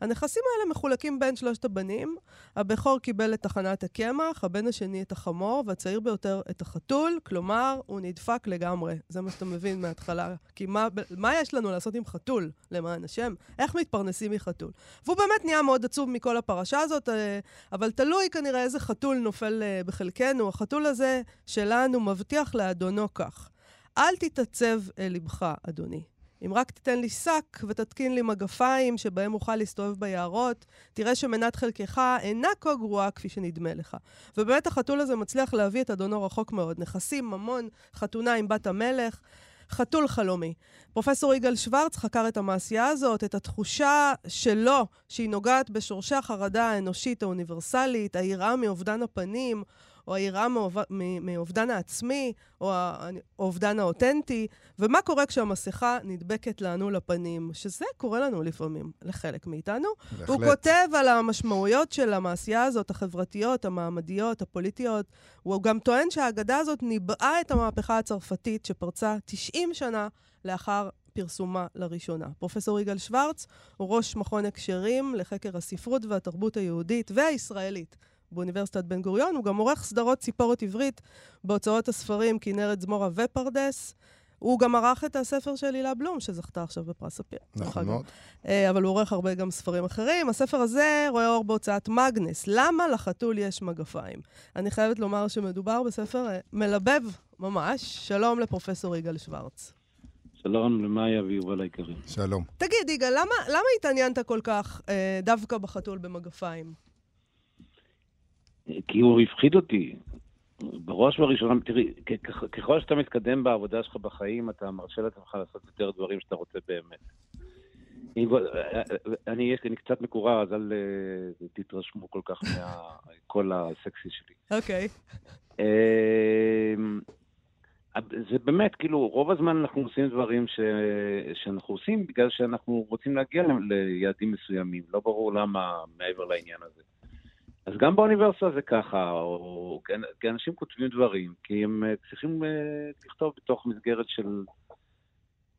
הנכסים האלה מחולקים בין שלושת הבנים. הבכור קיבל את תחנת הקמח, הבן השני את החמור, והצעיר ביותר את החתול, כלומר, הוא נדפק לגמרי. זה מה שאתה מבין מההתחלה. כי מה, מה יש לנו לעשות עם חתול, למען השם? איך מתפרנסים מחתול? והוא באמת נהיה מאוד עצוב מכל הפרשה הזאת, אה, אבל תלוי כנראה איזה חתול נופל אה, בחלקנו. החתול הזה שלנו מבטיח לאדונו כך: אל תתעצב אל לבך, אדוני. אם רק תיתן לי שק ותתקין לי מגפיים שבהם אוכל להסתובב ביערות, תראה שמנת חלקך אינה כה גרועה כפי שנדמה לך. ובאמת החתול הזה מצליח להביא את אדונו רחוק מאוד. נכסים, ממון, חתונה עם בת המלך. חתול חלומי. פרופסור יגאל שוורץ חקר את המעשייה הזאת, את התחושה שלו, שהיא נוגעת בשורשי החרדה האנושית האוניברסלית, היראה מאובדן הפנים, או היראה מאובדן העצמי, או האובדן האותנטי, ומה קורה כשהמסכה נדבקת לנו לפנים, שזה קורה לנו לפעמים, לחלק מאיתנו. הוא בהחלט. כותב על המשמעויות של המעשייה הזאת, החברתיות, המעמדיות, הפוליטיות. הוא גם טוען שהאגדה הזאת ניבאה את המהפכה הצרפתית שפרצה 90 שנה לאחר פרסומה לראשונה. פרופסור יגאל שוורץ הוא ראש מכון הקשרים לחקר הספרות והתרבות היהודית והישראלית. באוניברסיטת בן גוריון, הוא גם עורך סדרות ציפורת עברית בהוצאות הספרים כנרת זמורה ופרדס. הוא גם ערך את הספר של הילה בלום, שזכתה עכשיו בפרס ספיר. נכון. מאוד. אה, אבל הוא עורך הרבה גם ספרים אחרים. הספר הזה רואה אור בהוצאת מאגנס. למה לחתול יש מגפיים? אני חייבת לומר שמדובר בספר אה, מלבב ממש. שלום לפרופסור יגאל שוורץ. שלום למאיה ויובל היקרים. שלום. תגיד, יגאל, למה, למה התעניינת כל כך אה, דווקא בחתול במגפיים? כי הוא הפחיד אותי. בראש ובראשונה, תראי, ככל שאתה מתקדם בעבודה שלך בחיים, אתה מרשה לעצמך לעשות יותר דברים שאתה רוצה באמת. אם כבר- אני, יש לי, אני קצת מקורר, אז אל אה, תתרשמו כל כך מהקול הסקסי שלי. אוקיי. אמ, זה באמת, כאילו, רוב הזמן אנחנו עושים דברים ש... שאנחנו עושים בגלל שאנחנו רוצים להגיע ל- ליעדים מסוימים. לא ברור למה מעבר לעניין הזה. אז גם באוניברסיטה זה ככה, או כי- כי אנשים כותבים דברים, כי הם אה, צריכים אה, לכתוב בתוך מסגרת של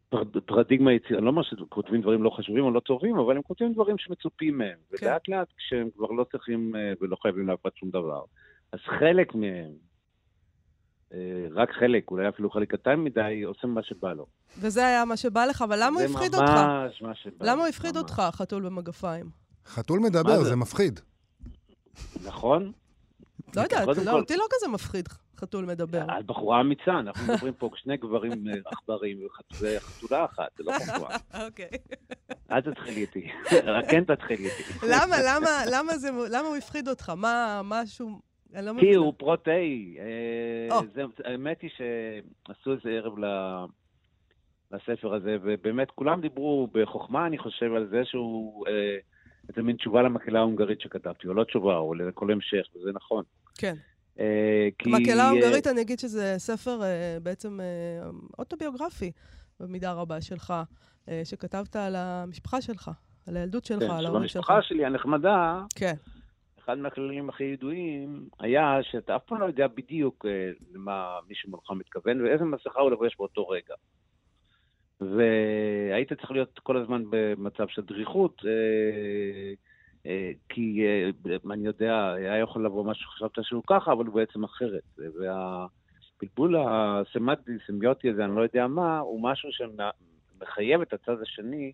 פר- פרדיגמה יצירה. אני לא אומר שכותבים דברים לא חשובים או לא טובים, אבל הם כותבים דברים שמצופים מהם. כן. ולאט לאט, כשהם כבר לא צריכים אה, ולא חייבים להפת שום דבר, אז חלק מהם, רק חלק, אולי אפילו חלק קטן מדי, עושה מה שבא לו. וזה היה מה שבא לך, אבל למה הוא הפחיד אותך? זה ממש מה שבא למה לו, הוא הפחיד ממש. אותך, חתול במגפיים? חתול מדבר, זה? זה מפחיד. נכון? לא יודעת, לא, אותי לא כזה מפחיד חתול מדבר. את בחורה אמיצה, אנחנו מדברים פה שני גברים אה, עכברים וחת- וחתולה אחת, זה לא בחורה. אוקיי. אל תתחילי איתי, רק כן תתחילי איתי. למה, למה, למה זה, למה הוא הפחיד אותך? מה, משהו... לא כי. הוא פרוטאי. אה, האמת היא שעשו איזה ערב ל- לספר הזה, ובאמת כולם דיברו בחוכמה, אני חושב, על זה שהוא... אה, איזה מין תשובה למקהלה ההונגרית שכתבתי, או לא תשובה, או לכל המשך, וזה נכון. כן. אה, כי... מקהלה אה, הונגרית, אני אגיד שזה ספר אה, בעצם אוטוביוגרפי, במידה רבה שלך, שכתבת על המשפחה שלך, על הילדות שלך, כן, על ההורים שלך. שבמשפחה שלי הנחמדה, כן, אחד מהכללים הכי ידועים היה שאתה אף פעם לא יודע בדיוק למה מישהו מולך מתכוון ואיזה מסכה הוא לבש באותו רגע. והיית צריך להיות כל הזמן במצב של דריכות, אה, אה, כי אה, אני יודע, היה יכול לבוא משהו שחשבת שהוא ככה, אבל הוא בעצם אחרת. והבלבול הסמנטי, סמיוטי הזה, אני לא יודע מה, הוא משהו שמחייב את הצד השני,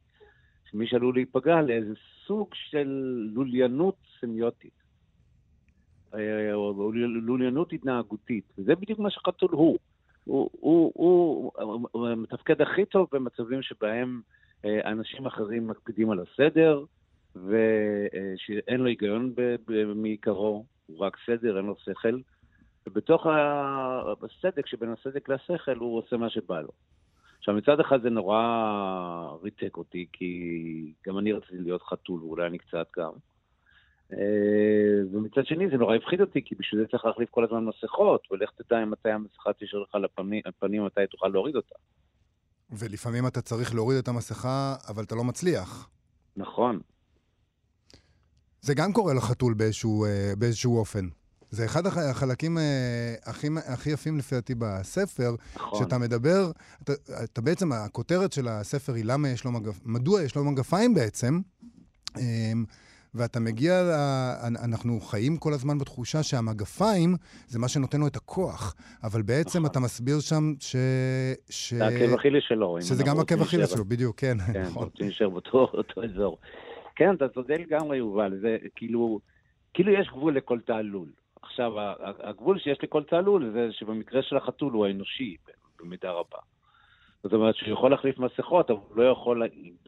שמי שעלול להיפגע לאיזה סוג של לוליינות סמיוטית. או לוליינות התנהגותית. וזה בדיוק מה שחתול הוא. הוא, הוא, הוא, הוא, הוא מתפקד הכי טוב במצבים שבהם אה, אנשים אחרים מקפידים על הסדר, ושאין לו היגיון מעיקרו, הוא רק סדר, אין לו שכל. ובתוך הסדק שבין הסדק לשכל הוא עושה מה שבא לו. עכשיו, מצד אחד זה נורא ריתק אותי, כי גם אני רציתי להיות חתול, ואולי אני קצת גם. אה, ומצד שני זה נורא הפחיד אותי, כי בשביל זה צריך להחליף כל הזמן מסכות, ולך תדע מתי המסכה תשאיר לך לפנים, מתי תוכל להוריד אותה. ולפעמים אתה צריך להוריד את המסכה, אבל אתה לא מצליח. נכון. זה גם קורה לחתול באיזשהו, אה, באיזשהו אופן. זה אחד הח- החלקים אה, הכי, הכי יפים לפי דעתי בספר, נכון. שאתה מדבר, אתה, אתה בעצם, הכותרת של הספר היא למה יש לו מגפ... מדוע יש לו מגפיים בעצם, ואתה מגיע, ל... אנחנו חיים כל הזמן בתחושה שהמגפיים זה מה שנותן לו את הכוח, אבל בעצם נכון. אתה מסביר שם ש... ש... זה עקב אכילי שלו. שזה גם עקב אכילס שלו, בדיוק, כן, כן, נכון. רוצים להישאר באותו אותו אזור. כן, אתה צודק לגמרי, יובל. זה כאילו, כאילו יש גבול לכל תעלול. עכשיו, הגבול שיש לכל תעלול זה שבמקרה של החתול הוא האנושי, במידה רבה. זאת אומרת שהוא יכול להחליף מסכות, אבל הוא לא יכול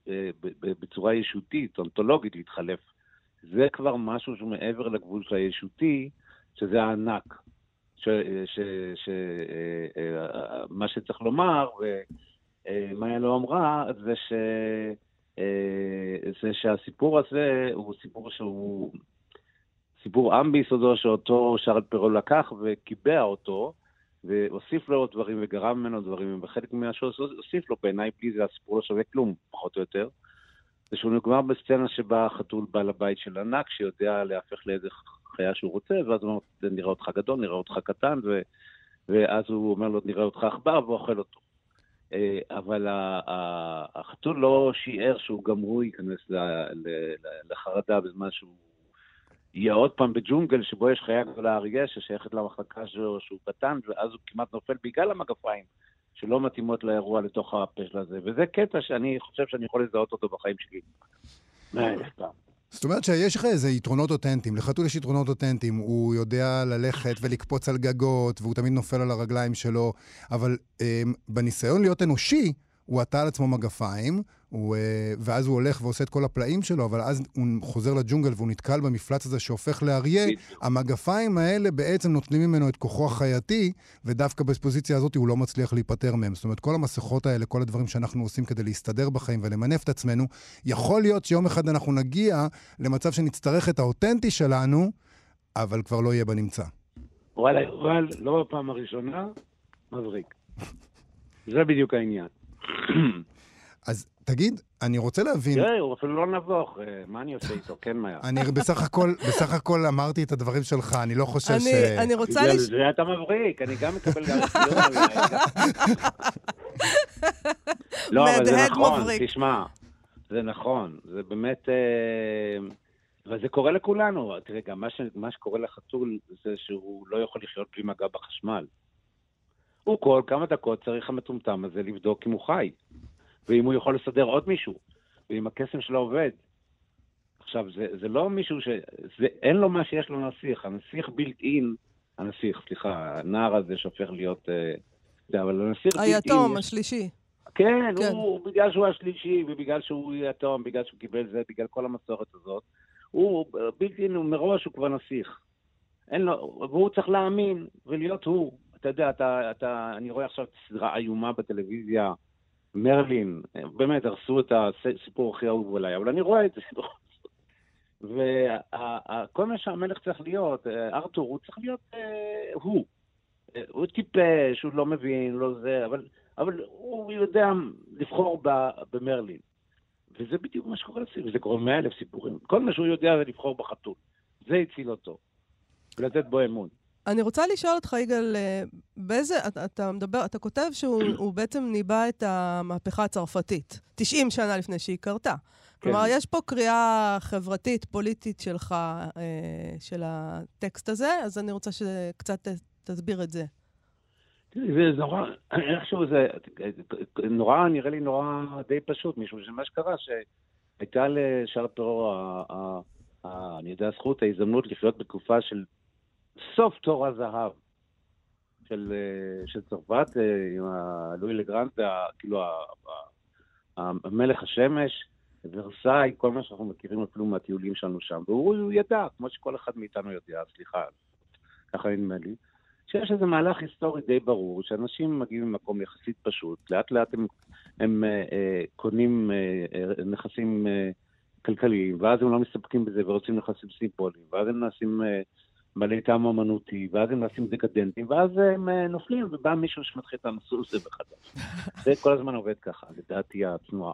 אה, בצורה ישותית, אונתולוגית, להתחלף. זה כבר משהו שהוא מעבר לגבול של הישותי, שזה הענק. ש, ש, ש, אה, אה, שצריך לומר, ומאיה לא אמרה, זה, ש, אה, זה שהסיפור הזה הוא סיפור שהוא סיפור עם ביסודו שאותו שרל פרו לקח וקיבע אותו, והוסיף לו דברים וגרם ממנו דברים, וחלק ממה שהוסיף לו בעיניי בלי זה הסיפור לא שווה כלום, פחות או יותר. זה שהוא נגמר בסצנה שבה החתול בא לבית של ענק, שיודע להפך לאיזה חיה שהוא רוצה, ואז הוא אומר, "זה נראה אותך גדול, נראה אותך קטן, ו... ואז הוא אומר לו, נראה אותך עכבר, ואוכל אותו. אה, אבל החתול לא שיער שהוא גם הוא ייכנס לחרדה בזמן שהוא יהיה עוד פעם בג'ונגל שבו יש חיה גדולה אריה ששייכת למחלקה שהוא קטן, ואז הוא כמעט נופל בגלל המגפיים שלא מתאימות לאירוע לתוך הפשל הזה. וזה קטע שאני חושב שאני יכול לזהות אותו בחיים שלי. מאה אלף פעם. זאת אומרת שיש לך איזה יתרונות אותנטיים. לחתול יש יתרונות אותנטיים. הוא יודע ללכת ולקפוץ על גגות, והוא תמיד נופל על הרגליים שלו, אבל אמ, בניסיון להיות אנושי, הוא עטה על עצמו מגפיים, הוא, אה, ואז הוא הולך ועושה את כל הפלאים שלו, אבל אז הוא חוזר לג'ונגל והוא נתקל במפלץ הזה שהופך לאריה. המגפיים האלה בעצם נותנים ממנו את כוחו החייתי, ודווקא בפוזיציה הזאת הוא לא מצליח להיפטר מהם. זאת אומרת, כל המסכות האלה, כל הדברים שאנחנו עושים כדי להסתדר בחיים ולמנף את עצמנו, יכול להיות שיום אחד אנחנו נגיע למצב שנצטרך את האותנטי שלנו, אבל כבר לא יהיה בנמצא. וואלה, יובל, לא בפעם הראשונה, מבריק. זה בדיוק העניין. אז תגיד, אני רוצה להבין... תראה, הוא אפילו לא נבוך, אה, מה אני עושה איתו? כן, מאיה. אני בסך הכל, בסך הכל אמרתי את הדברים שלך, אני לא חושב ש... אני, רוצה בגלל לש... זה אתה מבריק, אני גם מקבל גם ציון. לא, אבל זה נכון, מבריק. תשמע, זה נכון, זה באמת... אה, אבל זה קורה לכולנו. תראה, גם מה, ש... מה שקורה לחתול זה שהוא לא יכול לחיות בלי מגע בחשמל. הוא כל כמה דקות צריך המטומטם הזה לבדוק אם הוא חי, ואם הוא יכול לסדר עוד מישהו, ואם הקסם שלו עובד. עכשיו, זה, זה לא מישהו ש... זה, אין לו מה שיש לו נסיך. הנסיך בילט אין, הנסיך, סליחה, הנער הזה שהופך להיות... אה, זה, אבל הנסיך בילט אין... היתום, יש- השלישי. כן, כן. הוא, בגלל שהוא השלישי, ובגלל שהוא יתום, בגלל שהוא קיבל זה, בגלל כל המסורת הזאת, הוא בלתי, הוא מראש הוא כבר נסיך. אין לו, והוא צריך להאמין ולהיות הוא. אתה יודע, אתה, אתה, אני רואה עכשיו סדרה איומה בטלוויזיה, מרלין, באמת, הרסו את הסיפור הכי אהוב עליי, אבל אני רואה את זה. וכל מה שהמלך צריך להיות, אה, ארתור, הוא צריך להיות אה, הוא. אה, הוא טיפש, הוא לא מבין, לא זה, אבל, אבל הוא יודע לבחור ב, במרלין. וזה בדיוק מה שקורה לסיפור, וזה קורה מאה אלף סיפורים. כל מה שהוא יודע זה לבחור בחתול. זה הציל אותו. ולתת בו אמון. אני רוצה לשאול אותך, יגאל, אה, באיזה... אתה, אתה מדבר, אתה כותב שהוא הוא בעצם ניבא את המהפכה הצרפתית, 90 שנה לפני שהיא קרתה. כלומר, יש פה קריאה חברתית, פוליטית שלך, אה, של הטקסט הזה, אז אני רוצה שקצת תסביר את זה. זה נורא, איכשהו זה, נורא, נראה לי נורא די פשוט, משום שמה שקרה, שהייתה לשאר פרו, אני יודע, הזכות, ההזדמנות לחיות בתקופה של סוף תור הזהב של, אה, של צרפת, אה, עם הלואי לגרנט, כאילו המלך השמש, ורסאי, כל מה שאנחנו מכירים אפילו מהטיולים שלנו שם, והוא הוא ידע, כמו שכל אחד מאיתנו יודע, סליחה, ככה נדמה לי, שיש איזה מהלך היסטורי די ברור, שאנשים מגיעים ממקום יחסית פשוט, לאט לאט הם, הם אה, אה, קונים אה, אה, נכסים אה, כלכליים, ואז הם לא מסתפקים בזה ורוצים נכסים סימבוליים, ואז הם נעשים אה, בעלי טעם אמנותי, ואז הם נעשים דקדנטים, ואז הם אה, נופלים, ובא מישהו שמתחיל את המסלול הזה מחדש. זה כל הזמן עובד ככה, לדעתי הצנועה.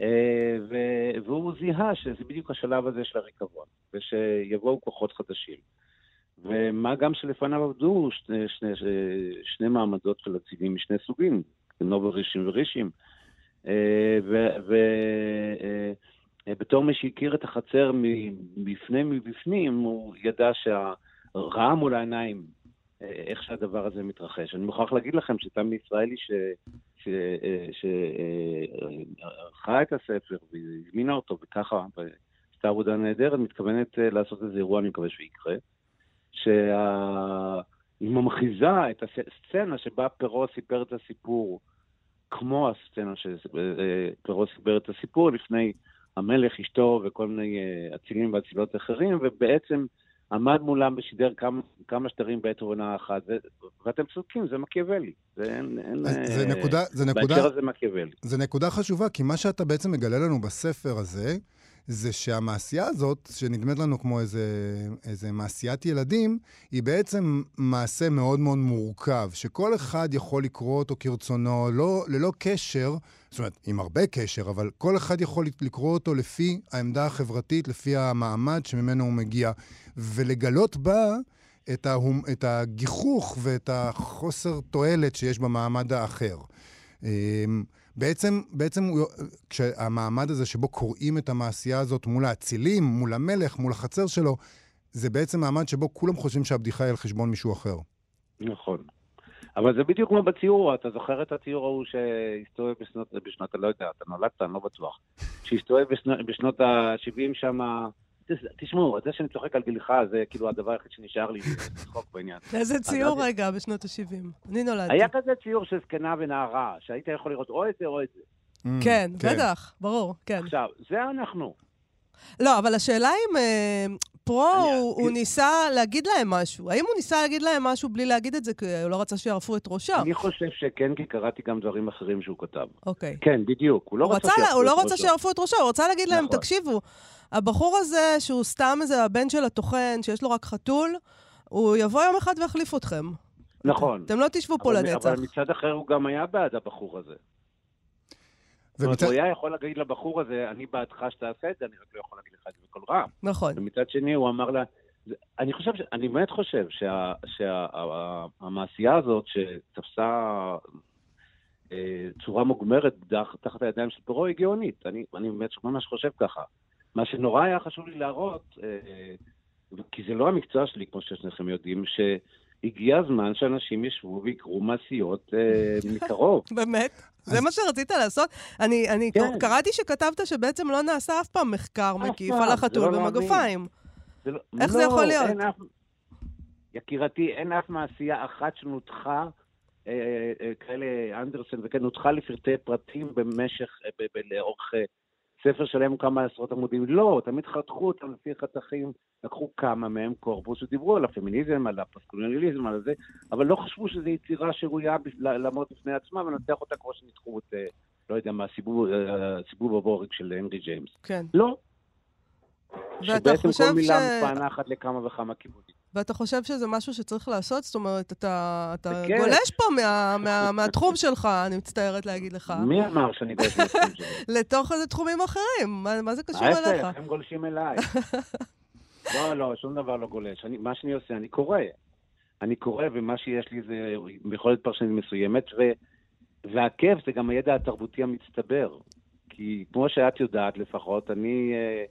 אה, ו- והוא זיהה שזה בדיוק השלב הזה של הריקבון, ושיבואו כוחות חדשים. ומה גם שלפניו עבדו שני, שני, שני, שני מעמדות של הציבים משני סוגים, נובל רישים ורישים. ובתור מי שהכיר את החצר מבפני מבפנים, הוא ידע שהרעה מול העיניים, אה, איך שהדבר הזה מתרחש. אני מוכרח להגיד לכם שתמי ישראלי שערכה את הספר והזמינה אותו וככה, ועשתה עבודה נהדרת, מתכוונת אה, לעשות איזה אירוע, אני מקווה שיקרה. שהיא ממחיזה את הסצנה שבה פרו סיפר את הסיפור, כמו הסצנה שפרו סיפר את הסיפור לפני המלך, אשתו וכל מיני אה, אצילים ואצילות אחרים, ובעצם עמד מולם ושידר כמה, כמה שדרים בעת ובעונה אחת. ו, ואתם צודקים, זה מקיאוולי. זה אין... אין אז זה אה, נקודה, זה נקודה, בהקשר הזה מקיאוולי. זה נקודה חשובה, כי מה שאתה בעצם מגלה לנו בספר הזה, זה שהמעשייה הזאת, שנדמת לנו כמו איזה, איזה מעשיית ילדים, היא בעצם מעשה מאוד מאוד מורכב, שכל אחד יכול לקרוא אותו כרצונו, לא, ללא קשר, זאת אומרת, עם הרבה קשר, אבל כל אחד יכול לקרוא אותו לפי העמדה החברתית, לפי המעמד שממנו הוא מגיע, ולגלות בה את, ההום, את הגיחוך ואת החוסר תועלת שיש במעמד האחר. בעצם, בעצם הוא- כשהמעמד הזה שבו קוראים את המעשייה הזאת מול האצילים, מול המלך, מול החצר שלו, זה בעצם מעמד שבו כולם חושבים שהבדיחה היא על חשבון מישהו אחר. נכון. אבל זה בדיוק כמו בציור, אתה זוכר את הציור ההוא שהסתובב בשנות, בשנות, לא יודע, אתה נולדת, אני לא בטוח. שהסתובב בשנות, בשנות ה-70 שם, תשמעו, זה שאני צוחק על גילך, זה כאילו הדבר היחיד שנשאר לי לצחוק בעניין. איזה ציור אז- רגע בשנות ה-70. אני נולדתי. היה כזה ציור של זקנה ונערה, שהיית יכול לראות או את זה או את זה. כן, בטח, ברור, כן. עכשיו, זה אנחנו. לא, אבל השאלה אם אה, פרו, הוא, הוא ניסה להגיד להם משהו. האם הוא ניסה להגיד להם משהו בלי להגיד את זה, כי הוא לא רצה שיערפו את ראשם? אני חושב שכן, כי קראתי גם דברים אחרים שהוא כתב. אוקיי. כן, בדיוק. הוא לא הוא, רצה לה- לא רצה. שיערפו את ראשו, הוא רצה להגיד להם, נכון. תקשיבו, הבחור הזה, שהוא סתם איזה הבן של הטוחן, שיש לו רק חתול, הוא יבוא יום אחד ויחליף אתכם. נכון. אתם לא תשבו פה לנצח. אבל מצד אחר הוא גם היה בעד הבחור הזה. זאת אומרת, ומצד- הוא היה יכול להגיד לבחור הזה, אני בעדך שתעשה את זה, אני רק לא יכול להגיד לך את זה בקול רם. נכון. ומצד שני הוא אמר לה, אני חושב, ש- אני באמת חושב שהמעשייה הזאת שתפסה אה, צורה מוגמרת דח- תחת הידיים של פרעה היא גאונית. אני, אני באמת ממש חושב ככה. מה שנורא היה חשוב לי להראות, אה, כי זה לא המקצוע שלי, כמו ששניכם יודעים, שהגיע הזמן שאנשים ישבו ויקרו מעשיות אה, מקרוב. באמת? זה מה שרצית לעשות? אני, אני כן. קראתי שכתבת שבעצם לא נעשה אף פעם מחקר מקיף על זה החתול לא. במגפיים. זה לא, איך זה לא, יכול להיות? אין אף, יקירתי, אין אף מעשייה אחת שנותחה, אה, אה, כאלה אנדרסן וכן, נותחה לפרטי פרטים במשך, אה, לאורך אה, ספר שלם כמה עשרות עמודים. לא, תמיד חתכו אותם לפי חתכים, לקחו כמה מהם קורפוס ודיברו על הפמיניזם, על הפוסט-קולוניאליזם, על זה, אבל לא חשבו שזו יצירה שראויה לעמוד בפני עצמה ולנתח אותה כמו שניתחו את, אה, לא יודע מה, סיבוב, אה, סיבוב הבורג של הנרי ג'יימס. כן. לא. ואתה שבעצם חושב כל מילה ש- מפענחת לכמה וכמה כיוונים. ואתה חושב שזה משהו שצריך לעשות? זאת אומרת, אתה, אתה כן. גולש פה מה, מה, מהתחום שלך, אני מצטערת להגיד לך, מי אמר שאני גולש מהתחום שלי? לתוך איזה תחומים אחרים. מה, מה זה קשור אליך? ההפך, הם גולשים אליי. לא, לא, שום דבר לא גולש. אני, מה שאני עושה, אני קורא. אני קורא, ומה שיש לי זה יכולת פרשנית מסוימת, ו, והכיף זה גם הידע התרבותי המצטבר. כי כמו שאת יודעת לפחות, אני... אה,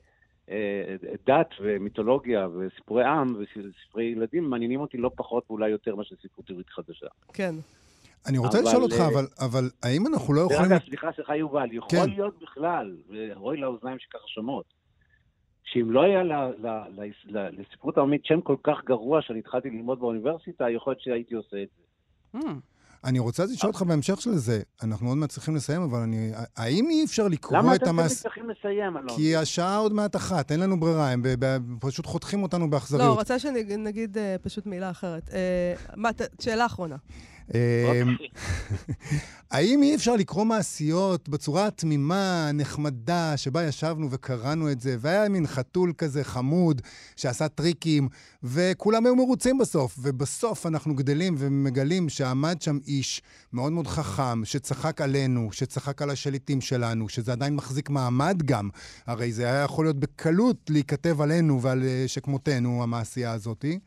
דת ומיתולוגיה וסיפורי עם וספרי ילדים מעניינים אותי לא פחות ואולי יותר מאשר ספרות עברית חדשה. כן. אני רוצה אבל, לשאול אותך, אה, אבל, אבל האם אנחנו לא דרך יכולים... אגב, סליחה, סליחה, יובל, יכול כן. להיות בכלל, ואוי לאוזניים שככה שומעות, שאם לא היה ל- ל- ל- ל- לספרות העממית שם כל כך גרוע שאני התחלתי ללמוד באוניברסיטה, יכול להיות שהייתי עושה את זה. אני רוצה לשאול אותך בהמשך של זה, אנחנו עוד מעט צריכים לסיים, אבל אני... האם אי אפשר לקרוא למה את אתם תמיד המס... צריכים לסיים, אלון? כי השעה עוד מעט אחת, אין לנו ברירה, הם פשוט חותכים אותנו לא, באכזריות. רוצה שנגיד אה, פשוט מילה אחרת. אה, שאלה אחרונה. אוקיי. האם אי אפשר לקרוא מעשיות בצורה התמימה, הנחמדה, שבה ישבנו וקראנו את זה, והיה מין חתול כזה חמוד שעשה טריקים, וכולם היו מרוצים בסוף, ובסוף אנחנו גדלים ומגלים שעמד שם איש מאוד מאוד חכם, שצחק עלינו, שצחק על השליטים שלנו, שזה עדיין מחזיק מעמד גם. הרי זה היה יכול להיות בקלות להיכתב עלינו ועל אה, שכמותנו, המעשייה הזאתי.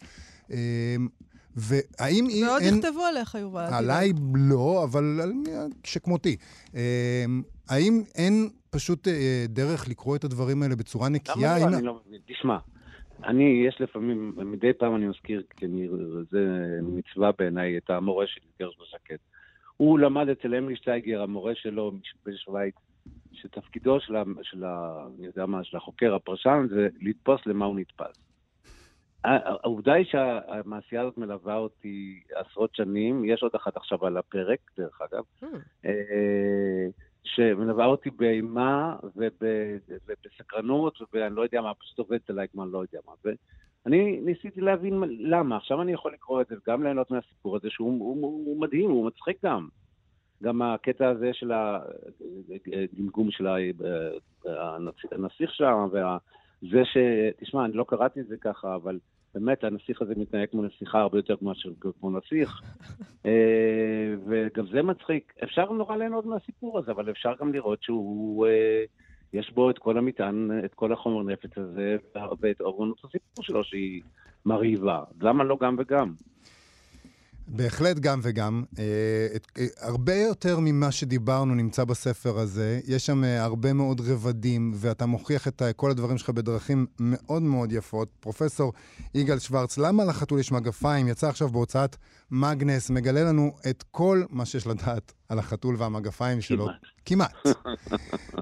והאם אי- ועוד אין... יכתבו עליך, יובל. עליי לא, אבל על מי שכמותי. אה, האם אין פשוט אה, דרך לקרוא את הדברים האלה בצורה נקייה? למה לא? אני לא מבין. תשמע, אני, יש לפעמים, מדי פעם אני מזכיר, כי אני, זה מצווה בעיניי, את המורה שלי, גרש שקד. הוא למד אצל אמילי שטייגר, המורה שלו בשוויץ, שתפקידו של, ה, של ה, אני יודע מה, של החוקר, הפרשן, זה לתפוס למה הוא נתפס. העובדה היא שהמעשייה הזאת מלווה אותי עשרות שנים, יש עוד אחת עכשיו על הפרק, דרך אגב, Hmm. אה, שמלווה אותי באימה וב- ובסקרנות, ואני לא יודע מה, פשוט עובדת עליי כמו אני לא יודע מה. ואני ניסיתי להבין מה- למה. עכשיו אני יכול לקרוא את זה וגם ליהנות מהסיפור הזה, שהוא הוא, הוא, מדהים, הוא מצחיק גם. גם הקטע הזה של הגמגום של ה- הנסיך- הנסיך שם, וזה ש... תשמע, אני לא קראתי את זה ככה, אבל באמת הנסיך הזה מתנהג כמו נסיכה הרבה יותר כמו, כמו נסיך. אה, וגם זה מצחיק. אפשר נורא ליהנות מהסיפור הזה, אבל אפשר גם לראות שהוא... אה, יש בו את כל המטען, את כל החומר נפץ הזה, ואת אורגנות הסיפור שלו שהיא מרהיבה. למה לא גם וגם? בהחלט גם וגם. אה, אה, הרבה יותר ממה שדיברנו נמצא בספר הזה. יש שם אה, הרבה מאוד רבדים, ואתה מוכיח את כל הדברים שלך בדרכים מאוד מאוד יפות. פרופסור יגאל שוורץ, למה לחתול יש מגפיים? יצא עכשיו בהוצאת מגנס, מגלה לנו את כל מה שיש לדעת על החתול והמגפיים שלו. כמעט.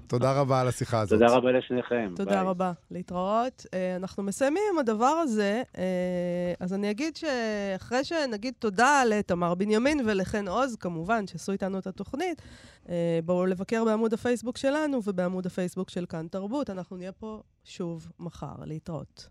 תודה רבה על השיחה הזאת. תודה רבה לשניכם. תודה ביי. רבה. להתראות. אה, אנחנו מסיימים עם הדבר הזה, אה, אז אני אגיד שאחרי שנגיד תודה לתמר בנימין ולחן עוז, כמובן, שעשו איתנו את התוכנית, אה, בואו לבקר בעמוד הפייסבוק שלנו ובעמוד הפייסבוק של כאן תרבות. אנחנו נהיה פה שוב מחר. להתראות.